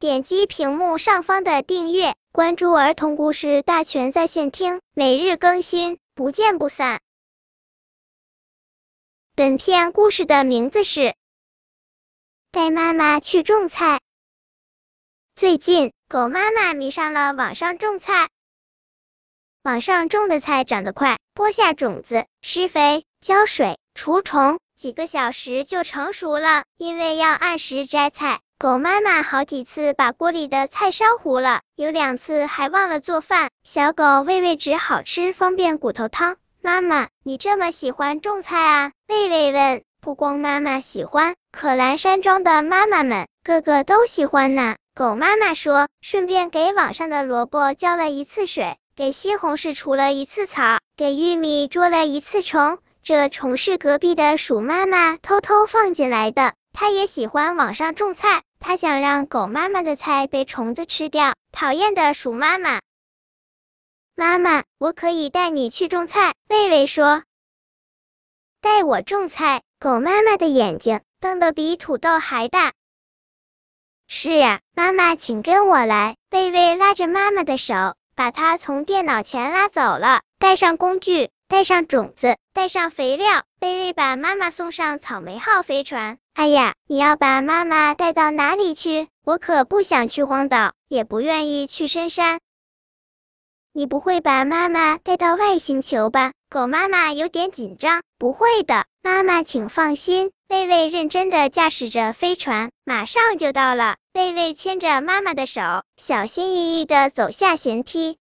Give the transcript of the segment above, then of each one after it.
点击屏幕上方的订阅，关注儿童故事大全在线听，每日更新，不见不散。本片故事的名字是《带妈妈去种菜》。最近，狗妈妈迷上了网上种菜。网上种的菜长得快，播下种子、施肥、浇水、除虫。几个小时就成熟了，因为要按时摘菜，狗妈妈好几次把锅里的菜烧糊了，有两次还忘了做饭。小狗喂喂只好吃方便骨头汤。妈妈，你这么喜欢种菜啊？喂喂问。不光妈妈喜欢，可兰山庄的妈妈们个个都喜欢呢。狗妈妈说，顺便给网上的萝卜浇了一次水，给西红柿除了一次草，给玉米捉了一次虫。这虫是隔壁的鼠妈妈偷偷放进来的，它也喜欢网上种菜，它想让狗妈妈的菜被虫子吃掉。讨厌的鼠妈妈，妈妈，我可以带你去种菜。魏魏说，带我种菜？狗妈妈的眼睛瞪得比土豆还大。是呀，妈妈，请跟我来。贝贝拉着妈妈的手，把她从电脑前拉走了，带上工具。带上种子，带上肥料，贝贝把妈妈送上草莓号飞船。哎呀，你要把妈妈带到哪里去？我可不想去荒岛，也不愿意去深山。你不会把妈妈带到外星球吧？狗妈妈有点紧张。不会的，妈妈请放心。贝贝认真的驾驶着飞船，马上就到了。贝贝牵着妈妈的手，小心翼翼的走下舷梯。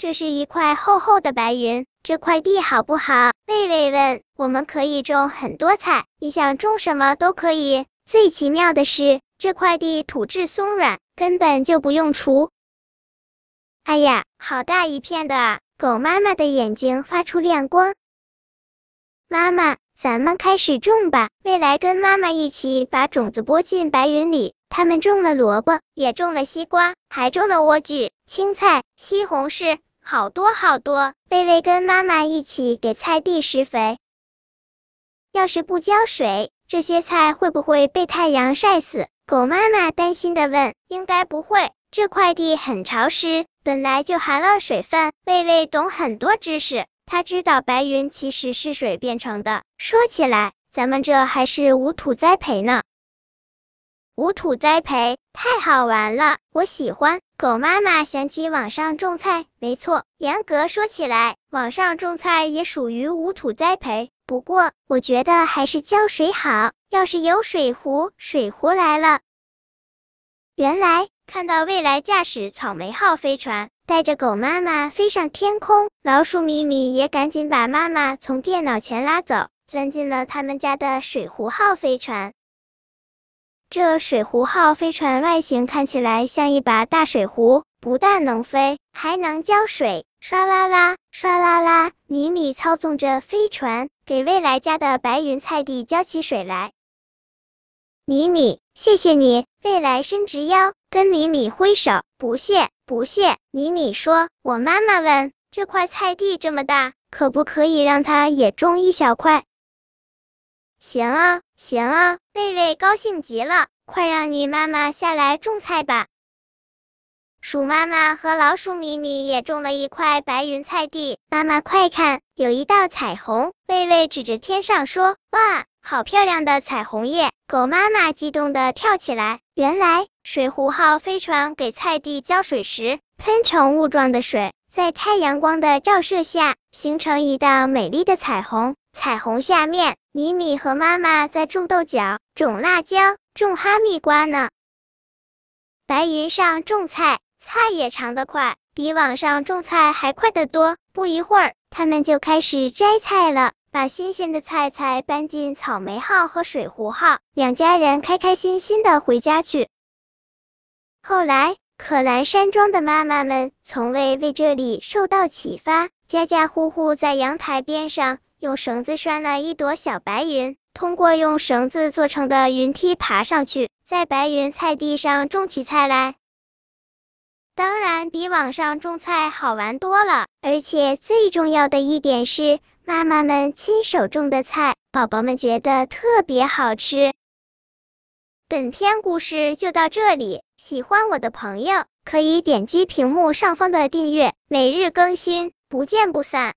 这是一块厚厚的白云，这块地好不好？魏魏问。我们可以种很多菜，你想种什么都可以。最奇妙的是，这块地土质松软，根本就不用锄。哎呀，好大一片的啊！狗妈妈的眼睛发出亮光。妈妈，咱们开始种吧。未来跟妈妈一起把种子播进白云里。他们种了萝卜，也种了西瓜，还种了莴苣、青菜、西红柿。好多好多，贝贝跟妈妈一起给菜地施肥。要是不浇水，这些菜会不会被太阳晒死？狗妈妈担心的问。应该不会，这块地很潮湿，本来就含了水分。贝贝懂很多知识，他知道白云其实是水变成的。说起来，咱们这还是无土栽培呢。无土栽培太好玩了，我喜欢。狗妈妈想起网上种菜，没错，严格说起来，网上种菜也属于无土栽培。不过，我觉得还是浇水好。要是有水壶，水壶来了。原来看到未来驾驶草莓号飞船，带着狗妈妈飞上天空，老鼠咪咪也赶紧把妈妈从电脑前拉走，钻进了他们家的水壶号飞船。这水壶号飞船外形看起来像一把大水壶，不但能飞，还能浇水。唰啦啦，唰啦啦，米米操纵着飞船，给未来家的白云菜地浇起水来。米米，谢谢你。未来伸直腰，跟米米挥手，不谢，不谢。米米说，我妈妈问，这块菜地这么大，可不可以让它也种一小块？行啊，行啊，贝贝高兴极了，快让你妈妈下来种菜吧。鼠妈妈和老鼠咪咪也种了一块白云菜地，妈妈快看，有一道彩虹。贝贝指着天上说：“哇，好漂亮的彩虹叶！”狗妈妈激动的跳起来。原来水壶号飞船给菜地浇水时，喷成雾状的水，在太阳光的照射下，形成一道美丽的彩虹。彩虹下面，米米和妈妈在种豆角、种辣椒、种哈密瓜呢。白云上种菜，菜也长得快，比网上种菜还快得多。不一会儿，他们就开始摘菜了，把新鲜的菜菜搬进草莓号和水壶号，两家人开开心心的回家去。后来，可兰山庄的妈妈们从未为这里受到启发，家家户户在阳台边上。用绳子拴了一朵小白云，通过用绳子做成的云梯爬上去，在白云菜地上种起菜来。当然比网上种菜好玩多了，而且最重要的一点是，妈妈们亲手种的菜，宝宝们觉得特别好吃。本篇故事就到这里，喜欢我的朋友可以点击屏幕上方的订阅，每日更新，不见不散。